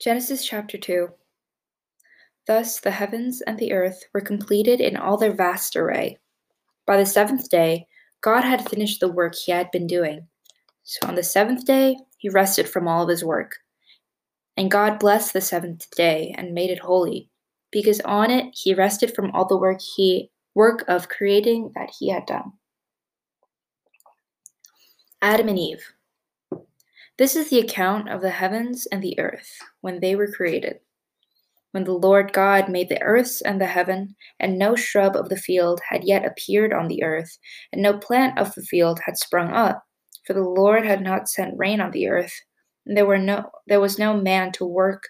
Genesis chapter 2 Thus the heavens and the earth were completed in all their vast array. By the seventh day, God had finished the work he had been doing. So on the seventh day, he rested from all of his work. And God blessed the seventh day and made it holy, because on it he rested from all the work he work of creating that he had done. Adam and Eve. This is the account of the heavens and the earth when they were created. When the Lord God made the earth and the heaven, and no shrub of the field had yet appeared on the earth, and no plant of the field had sprung up, for the Lord had not sent rain on the earth, and there were no there was no man to work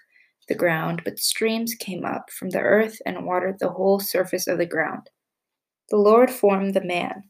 the ground, but streams came up from the earth and watered the whole surface of the ground. The Lord formed the man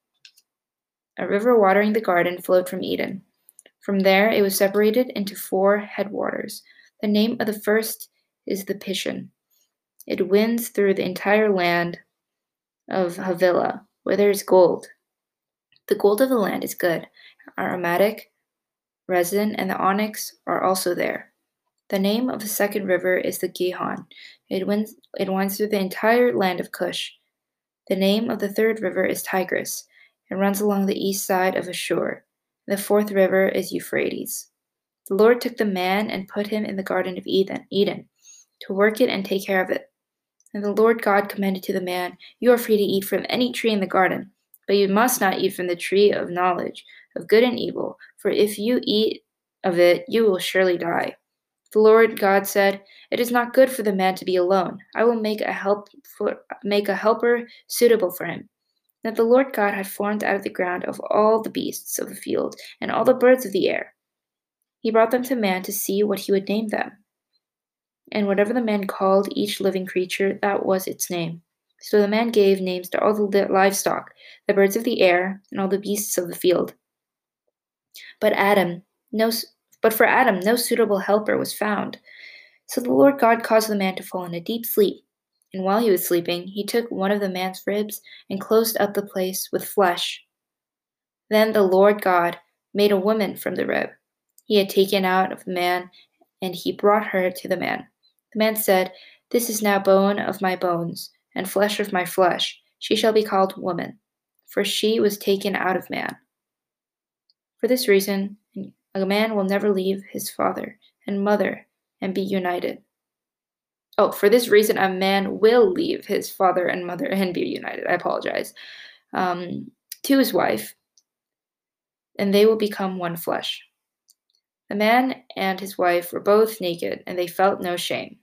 A river watering the garden flowed from Eden. From there it was separated into four headwaters. The name of the first is the Pishon. It winds through the entire land of Havilah, where there is gold. The gold of the land is good. Aromatic, resin, and the onyx are also there. The name of the second river is the Gihon. It winds, it winds through the entire land of Cush. The name of the third river is Tigris. It runs along the east side of Ashur. The fourth river is Euphrates. The Lord took the man and put him in the garden of Eden, Eden, to work it and take care of it. And the Lord God commanded to the man, You are free to eat from any tree in the garden, but you must not eat from the tree of knowledge of good and evil, for if you eat of it, you will surely die. The Lord God said, It is not good for the man to be alone. I will make a help for, make a helper suitable for him that the Lord God had formed out of the ground of all the beasts of the field and all the birds of the air. He brought them to man to see what he would name them. And whatever the man called each living creature, that was its name. So the man gave names to all the livestock, the birds of the air, and all the beasts of the field. But Adam, no, but for Adam, no suitable helper was found. So the Lord God caused the man to fall in a deep sleep. And while he was sleeping, he took one of the man's ribs and closed up the place with flesh. Then the Lord God made a woman from the rib he had taken out of the man, and he brought her to the man. The man said, This is now bone of my bones, and flesh of my flesh. She shall be called woman, for she was taken out of man. For this reason, a man will never leave his father and mother and be united Oh, for this reason, a man will leave his father and mother and be united. I apologize. Um, to his wife, and they will become one flesh. The man and his wife were both naked, and they felt no shame.